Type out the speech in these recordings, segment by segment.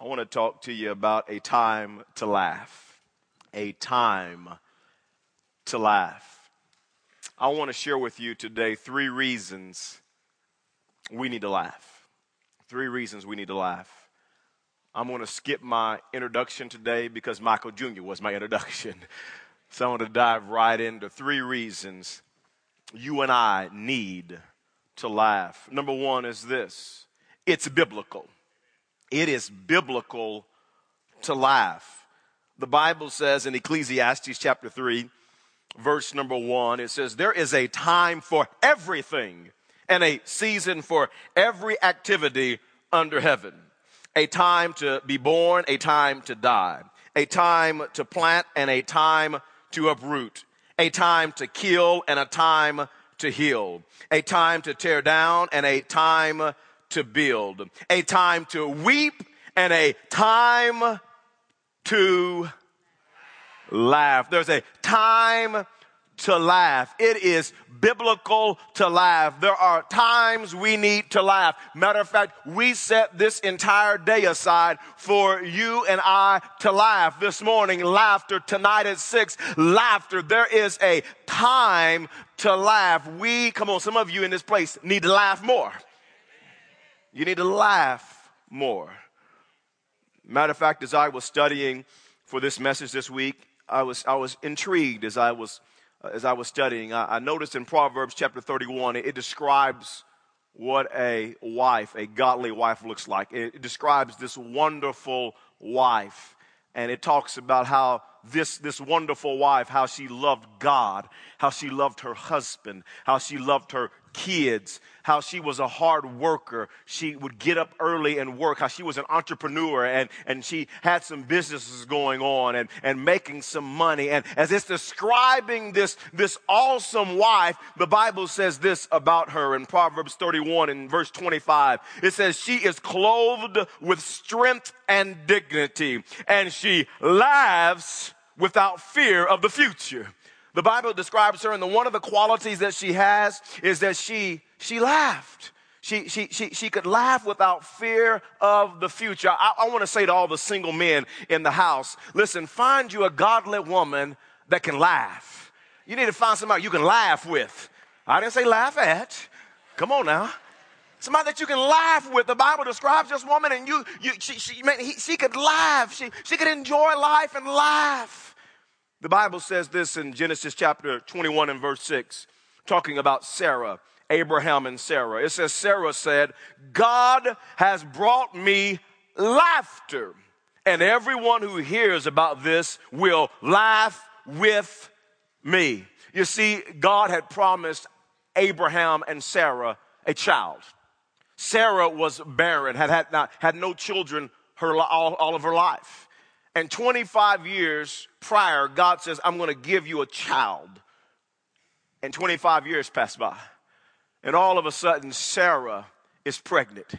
I want to talk to you about a time to laugh. A time to laugh. I want to share with you today three reasons we need to laugh. Three reasons we need to laugh. I'm going to skip my introduction today because Michael Jr. was my introduction. So I'm going to dive right into three reasons you and I need to laugh. Number one is this it's biblical. It is biblical to laugh. The Bible says in Ecclesiastes chapter 3, verse number 1, it says, There is a time for everything and a season for every activity under heaven. A time to be born, a time to die, a time to plant and a time to uproot, a time to kill and a time to heal, a time to tear down and a time to build, a time to weep and a time to laugh. There's a time to laugh. It is biblical to laugh. There are times we need to laugh. Matter of fact, we set this entire day aside for you and I to laugh. This morning, laughter. Tonight at six, laughter. There is a time to laugh. We, come on, some of you in this place need to laugh more. You need to laugh more. Matter of fact, as I was studying for this message this week, I was, I was intrigued as I was, uh, as I was studying. I, I noticed in Proverbs chapter 31, it, it, describes what a wife, a godly wife looks like. It, it describes this wonderful wife. And it talks about how this, this wonderful wife, how she loved God, how she loved her husband, how she loved her kids, how she was a hard worker. She would get up early and work, how she was an entrepreneur and, and she had some businesses going on and, and making some money. And as it's describing this, this awesome wife, the Bible says this about her in Proverbs 31 and verse 25. It says, She is clothed with strength and dignity, and she laughs without fear of the future. The Bible describes her, and the, one of the qualities that she has is that she, she laughed. She, she, she, she could laugh without fear of the future. I, I want to say to all the single men in the house listen, find you a godly woman that can laugh. You need to find somebody you can laugh with. I didn't say laugh at. Come on now. Somebody that you can laugh with. The Bible describes this woman, and you, you she, she, man, he, she could laugh. She, she could enjoy life and laugh. The Bible says this in Genesis chapter 21 and verse 6, talking about Sarah, Abraham and Sarah. It says, Sarah said, God has brought me laughter, and everyone who hears about this will laugh with me. You see, God had promised Abraham and Sarah a child. Sarah was barren, had, had, not, had no children her, all, all of her life. And 25 years prior, God says, I'm going to give you a child. And 25 years pass by. And all of a sudden, Sarah is pregnant.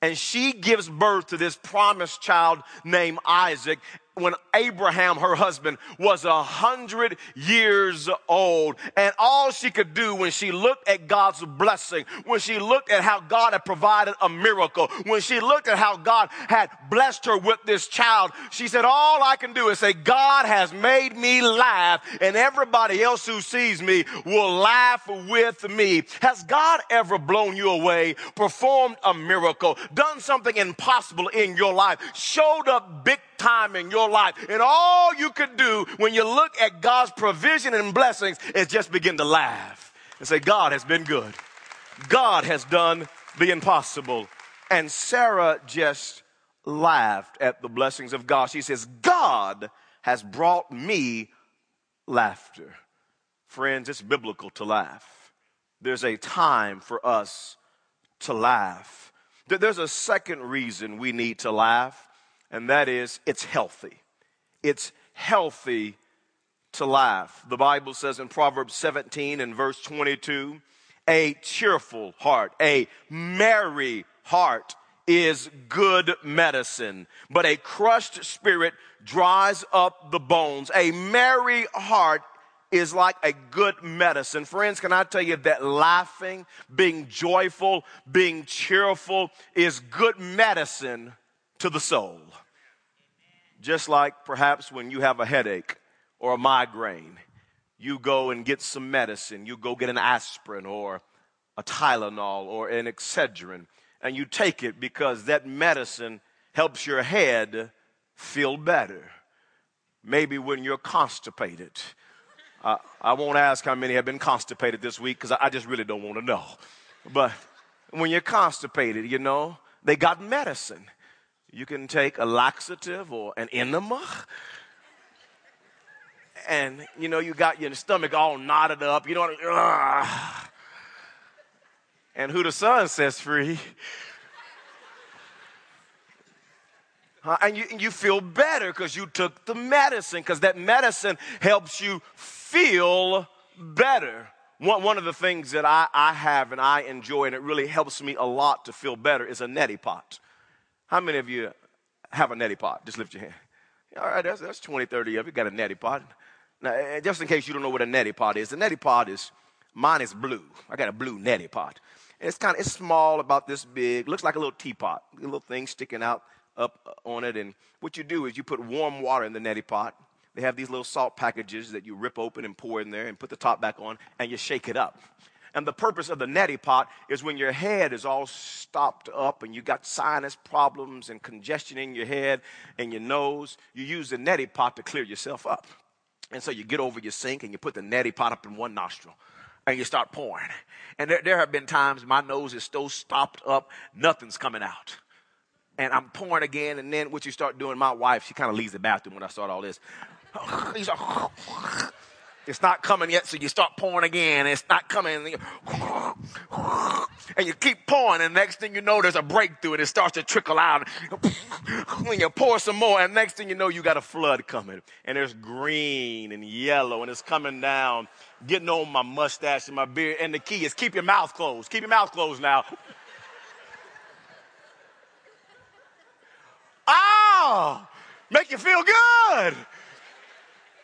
And she gives birth to this promised child named Isaac when Abraham, her husband, was a hundred years old. And all she could do when she looked at God's blessing, when she looked at how God had provided a miracle, when she looked at how God had blessed her with this child, she said, all I can do is say, God has made me laugh and everybody else who sees me will laugh with me. Has God ever blown you away, performed a miracle, done something impossible in your life, showed up big time in your life. And all you could do when you look at God's provision and blessings is just begin to laugh and say, God has been good. God has done the impossible. And Sarah just laughed at the blessings of God. She says, God has brought me laughter. Friends, it's biblical to laugh. There's a time for us to laugh. There's a second reason we need to laugh, and that is it's healthy. It's healthy to laugh. The Bible says in Proverbs 17 and verse 22, a cheerful heart, a merry heart is good medicine, but a crushed spirit dries up the bones. A merry heart is like a good medicine. Friends, can I tell you that laughing, being joyful, being cheerful is good medicine to the soul. Just like perhaps when you have a headache or a migraine, you go and get some medicine. You go get an aspirin or a Tylenol or an Excedrin, and you take it because that medicine helps your head feel better. Maybe when you're constipated. Uh, I won't ask how many have been constipated this week because I just really don't want to know. But when you're constipated, you know, they got medicine. You can take a laxative or an enema. And, you know, you got your stomach all knotted up. You know, ugh. and who the Son sets free. Uh, and, you, and you feel better because you took the medicine, because that medicine helps you feel better. One, one of the things that I, I have and I enjoy, and it really helps me a lot to feel better, is a neti pot. How many of you have a neti pot? Just lift your hand. All right, that's, that's 20, 30 of you got a neti pot. Now, just in case you don't know what a neti pot is, the neti pot is, mine is blue. I got a blue neti pot. And it's kind of, it's small, about this big, looks like a little teapot, a little thing sticking out up uh, on it. And what you do is you put warm water in the neti pot they have these little salt packages that you rip open and pour in there and put the top back on and you shake it up. And the purpose of the neti pot is when your head is all stopped up and you got sinus problems and congestion in your head and your nose, you use the neti pot to clear yourself up. And so you get over your sink and you put the neti pot up in one nostril and you start pouring. And there, there have been times my nose is so stopped up, nothing's coming out. And I'm pouring again, and then what you start doing, my wife, she kind of leaves the bathroom when I start all this. It's not coming yet, so you start pouring again. It's not coming. And you keep pouring, and next thing you know, there's a breakthrough, and it starts to trickle out. When you pour some more, and next thing you know, you got a flood coming. And there's green and yellow, and it's coming down, getting on my mustache and my beard. And the key is keep your mouth closed. Keep your mouth closed now. Oh, make you feel good.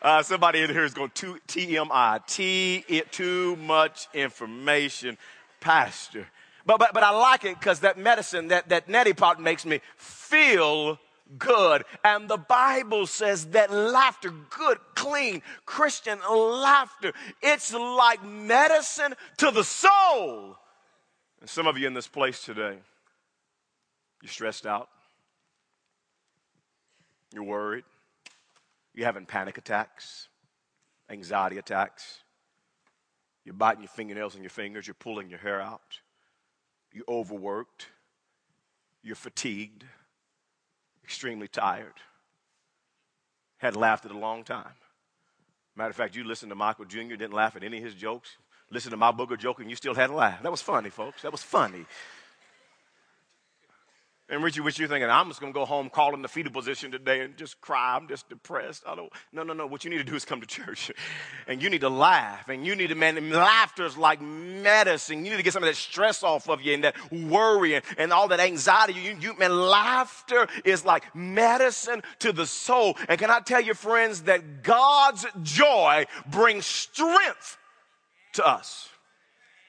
Uh, somebody in here is going to TMI, T, it, too much information, pastor. But, but, but I like it because that medicine, that, that neti pot makes me feel good. And the Bible says that laughter, good, clean, Christian laughter, it's like medicine to the soul. And some of you in this place today, you're stressed out, you're worried, you're having panic attacks, anxiety attacks. You're biting your fingernails and your fingers. You're pulling your hair out. You're overworked. You're fatigued. Extremely tired. Hadn't laughed in a long time. Matter of fact, you listened to Michael Jr., didn't laugh at any of his jokes. Listen to my booger joke, and you still hadn't laughed. That was funny, folks. That was funny. And Richie, what you thinking? I'm just going to go home, call in the fetal position today and just cry. I'm just depressed. I don't. No, no, no. What you need to do is come to church, and you need to laugh, and you need to man. Laughter is like medicine. You need to get some of that stress off of you and that worry and, and all that anxiety. You, you, man, laughter is like medicine to the soul. And can I tell you, friends, that God's joy brings strength to us.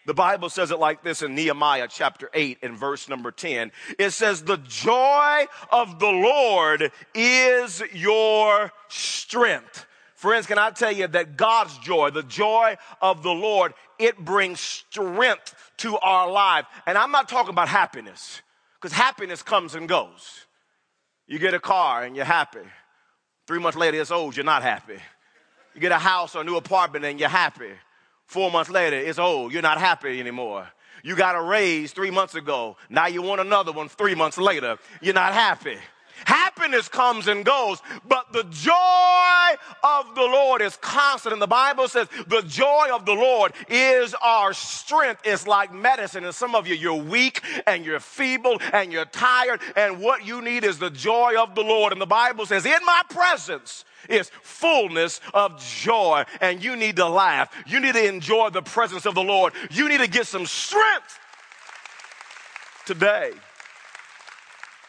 The Bible says it like this in Nehemiah chapter 8 and verse number 10. It says, The joy of the Lord is your strength. Friends, can I tell you that God's joy, the joy of the Lord, it brings strength to our life. And I'm not talking about happiness, because happiness comes and goes. You get a car and you're happy. Three months later, it's old, you're not happy. You get a house or a new apartment and you're happy. Four months later, it's old. You're not happy anymore. You got a raise three months ago. Now you want another one three months later. You're not happy. Happiness comes and goes, but the joy of the Lord is constant. And the Bible says the joy of the Lord is our strength. It's like medicine. And some of you, you're weak and you're feeble and you're tired. And what you need is the joy of the Lord. And the Bible says, in my presence, is fullness of joy. And you need to laugh. You need to enjoy the presence of the Lord. You need to get some strength today.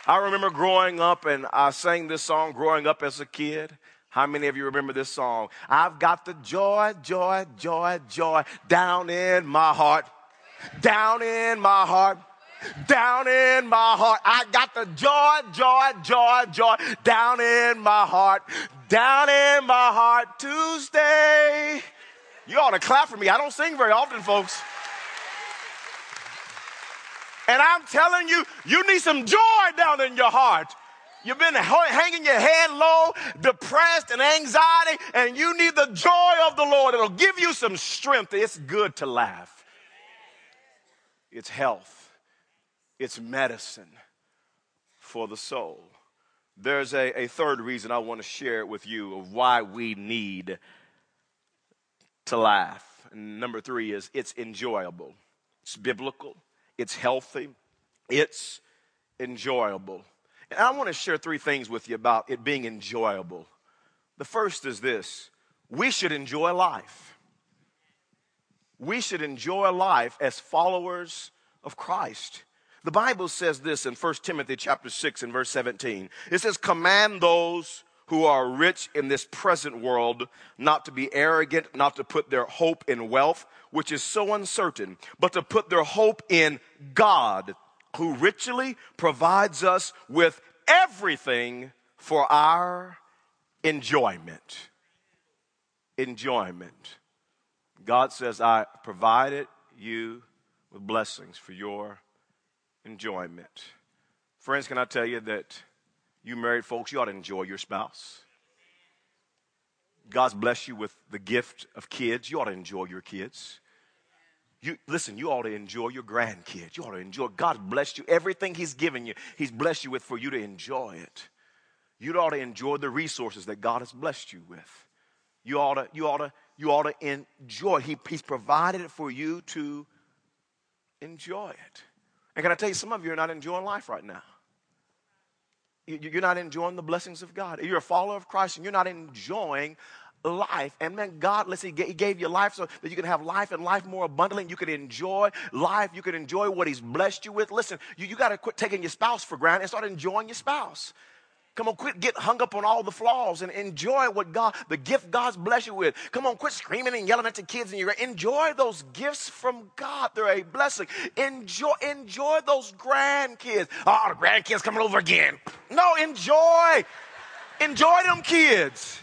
I remember growing up and I sang this song growing up as a kid. How many of you remember this song? I've got the joy, joy, joy, joy down in my heart. Down in my heart. down in my heart. I got the joy, joy, joy, joy down in my heart, down in my heart Tuesday. You ought to clap for me. I don't sing very often, folks. And I'm telling you, you need some joy down in your heart. You've been hanging your head low, depressed and anxiety, and you need the joy of the Lord. It'll give you some strength. It's good to laugh. It's health. It's medicine for the soul. There's a, a third reason I want to share with you of why we need to laugh. And number three is it's enjoyable. It's biblical. It's healthy. It's enjoyable. And I want to share three things with you about it being enjoyable. The first is this we should enjoy life. We should enjoy life as followers of Christ. The Bible says this in 1 Timothy chapter 6 and verse 17. It says, Command those who are rich in this present world not to be arrogant, not to put their hope in wealth, which is so uncertain, but to put their hope in God who richly provides us with everything for our enjoyment. Enjoyment. God says, I provided you with blessings for your enjoyment. Friends, can I tell you that you married folks, you ought to enjoy your spouse. God's blessed you with the gift of kids. You ought to enjoy your kids. You, listen, you ought to enjoy your grandkids. You ought to enjoy. God blessed you. Everything He's given you, He's blessed you with for you to enjoy it. You ought to enjoy the resources that God has blessed you with. You ought to, you ought to, you ought to enjoy. He, he's provided it for you to enjoy it. And can I tell you, some of you are not enjoying life right now. You're not enjoying the blessings of God. You're a follower of Christ and you're not enjoying life. And man, God, listen, He gave you life so that you can have life and life more abundantly. You can enjoy life. You can enjoy what He's blessed you with. Listen, you, you got to quit taking your spouse for granted and start enjoying your spouse. Come on, quit get hung up on all the flaws and enjoy what God, the gift God's blessed you with. Come on, quit screaming and yelling at the kids and you enjoy those gifts from God. They're a blessing. Enjoy, enjoy those grandkids. Oh, the grandkids coming over again. No, enjoy. Enjoy them kids.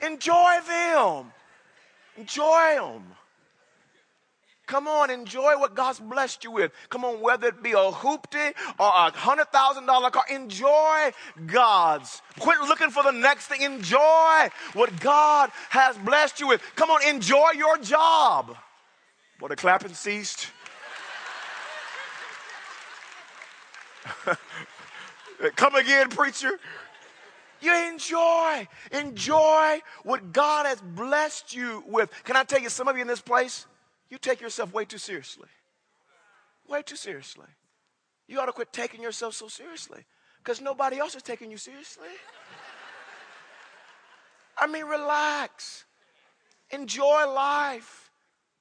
Enjoy them. Enjoy them. Come on, enjoy what God's blessed you with. Come on, whether it be a hoopty or a hundred thousand dollar car, enjoy God's. Quit looking for the next thing. Enjoy what God has blessed you with. Come on, enjoy your job. Boy, the clapping ceased. Come again, preacher. You enjoy. Enjoy what God has blessed you with. Can I tell you, some of you in this place, you take yourself way too seriously. Way too seriously. You ought to quit taking yourself so seriously because nobody else is taking you seriously. I mean, relax. Enjoy life.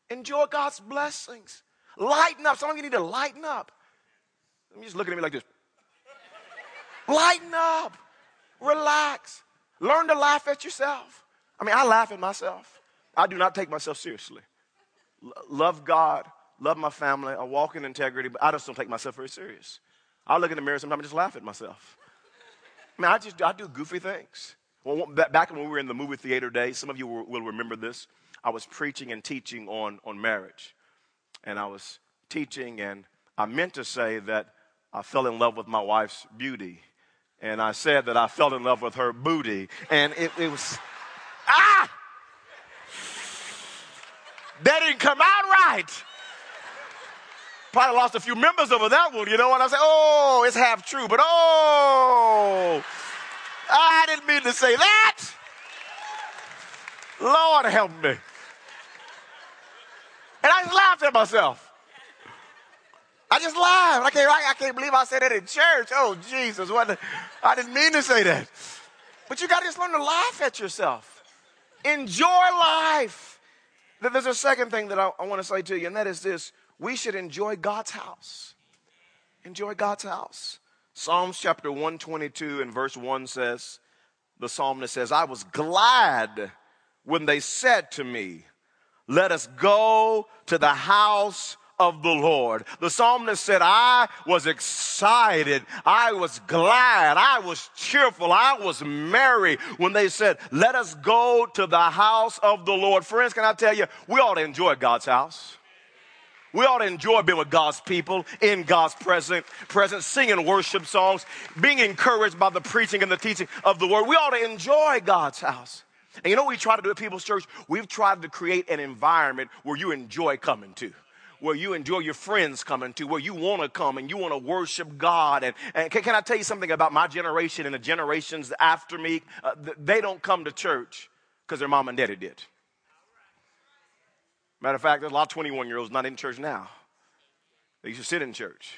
Enjoy God's blessings. Lighten up. Some of you need to lighten up. I'm just looking at me like this. Lighten up. Relax. Learn to laugh at yourself. I mean, I laugh at myself. I do not take myself seriously. Love God, love my family, I walk in integrity, but I just don't take myself very serious. I look in the mirror sometimes and just laugh at myself. I mean, I just I do goofy things. Well, back when we were in the movie theater days, some of you will remember this. I was preaching and teaching on, on marriage. And I was teaching, and I meant to say that I fell in love with my wife's beauty and I said that I fell in love with her booty. And it, it was, ah! That didn't come out right. Probably lost a few members over that one, you know, and I said, oh, it's half true, but oh, I didn't mean to say that. Lord help me. And I just laughed at myself. I just laughed. I can't, I, I can't believe I said that in church. Oh, Jesus. What I didn't mean to say that. But you got to just learn to laugh at yourself. Enjoy life. There's a second thing that I, I want to say to you, and that is this we should enjoy God's house. Enjoy God's house. Psalms chapter 122 and verse 1 says, the psalmist says, I was glad when they said to me, Let us go to the house of the Lord. The psalmist said, I was excited. I was glad. I was cheerful. I was merry when they said, let us go to the house of the Lord. Friends, can I tell you, we ought to enjoy God's house. We ought to enjoy being with God's people in God's presence, presence, singing worship songs, being encouraged by the preaching and the teaching of the word. We ought to enjoy God's house. And you know what we try to do at People's Church? We've tried to create an environment where you enjoy coming to where you enjoy your friends coming to, where you want to come and you want to worship God. And, and can, can, I tell you something about my generation and the generations after me? Uh, they don't come to church because their mom and daddy did. Matter of fact, there's a lot of 21 year olds not in church now. They used to sit in church.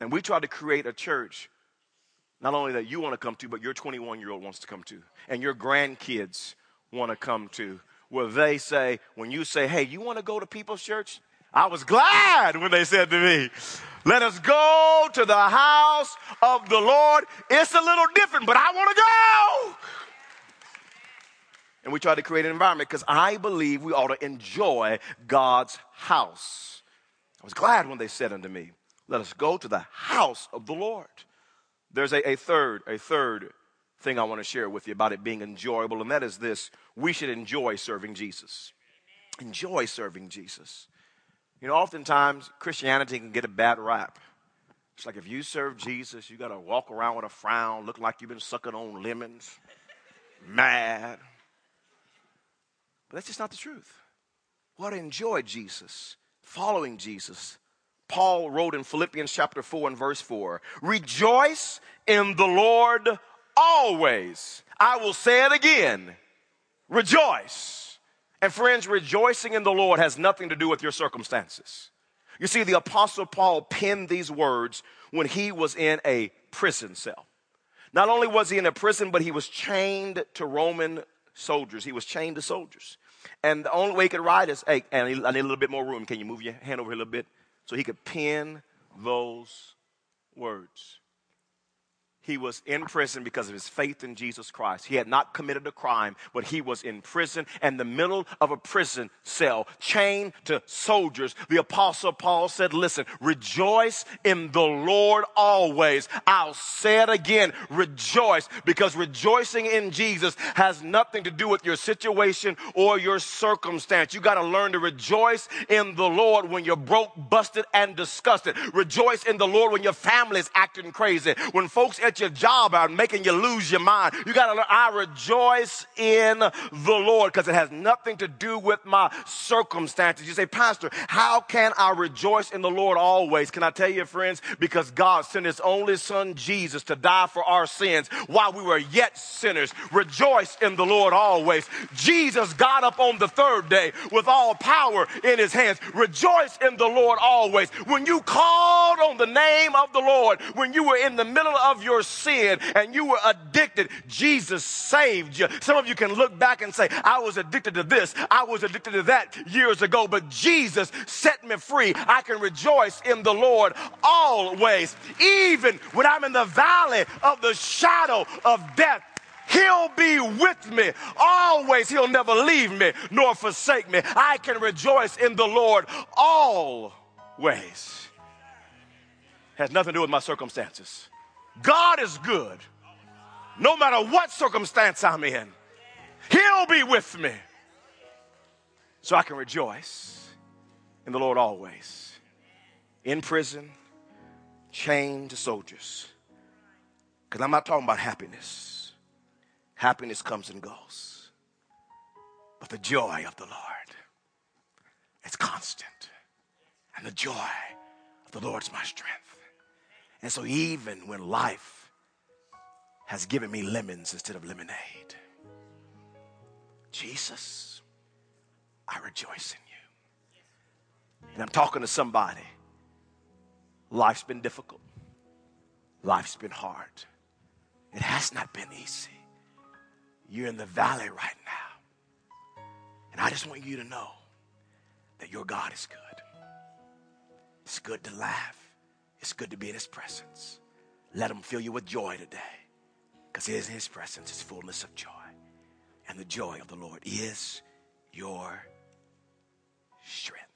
And we tried to create a church not only that you want to come to, but your 21 year old wants to come to, and your grandkids want to come to, where they say, when you say, hey, you want to go to people's church? I was glad when they said to me, let us go to the house of the Lord. It's a little different, but I want to go. And we try to create an environment because I believe we ought to enjoy God's house. I was glad when they said unto me, Let us go to the house of the Lord. There's a, a third, a third thing I want to share with you about it being enjoyable, and that is this we should enjoy serving Jesus. Enjoy serving Jesus. You know, oftentimes Christianity can get a bad rap. It's like if you serve Jesus, you got to walk around with a frown, look like you've been sucking on lemons, mad. But that's just not the truth. What enjoy Jesus, following Jesus. Paul wrote in Philippians chapter 4 and verse 4 Rejoice in the Lord always. I will say it again rejoice. And friends, rejoicing in the Lord has nothing to do with your circumstances. You see, the Apostle Paul penned these words when he was in a prison cell. Not only was he in a prison, but he was chained to Roman soldiers. He was chained to soldiers. And the only way he could write is, hey, I need, a little bit more room. Can you move your hand over here a little bit? So he could pen those words. He was in prison because of his faith in Jesus Christ. He had not committed a crime, but he was in prison and the middle of a prison cell, chained to soldiers. The apostle Paul said, listen, rejoice in the Lord always. I'll say it again, rejoice because rejoicing in Jesus has nothing to do with your situation or your circumstance. You got to learn to rejoice in the Lord when you're broke, busted, and disgusted. Rejoice in the Lord when your family is acting crazy. When folks at your job are making you lose your mind. You got to learn, I rejoice in the Lord because it has nothing to do with my circumstances. You say, Pastor, how can I rejoice in the Lord always? Can I tell you, friends? Because God sent his only son, Jesus, to die for our sins while we were yet sinners. Rejoice in the Lord always. Jesus got up on the third day with all power in his hands. Rejoice in the Lord always. When you called on the name of the Lord, when you were in the middle of your sin and you were addicted, Jesus saved you. Some of you can look back and say, I was addicted to this, I was addicted to that years ago, but Jesus set me free. I can rejoice in the Lord always, even when I'm in the valley of the shadow of death. He'll be with me always. He'll never leave me nor forsake me. I can rejoice in the Lord always. Has nothing to do with my circumstances. God is good no matter what circumstance I'm in. He'll be with me. So I can rejoice in the Lord always. In prison, chained to soldiers. Because I'm not talking about happiness. Happiness comes and goes. But the joy of the Lord, is constant. And the joy of the Lord is my strength. And so, even when life has given me lemons instead of lemonade, Jesus, I rejoice in you. And I'm talking to somebody. Life's been difficult, life's been hard. It has not been easy. You're in the valley right now. And I just want you to know that your God is good. It's good to laugh. It's good to be in His presence. Let Him fill you with joy today because in His presence, is fullness of joy. And the joy of the Lord is your strength.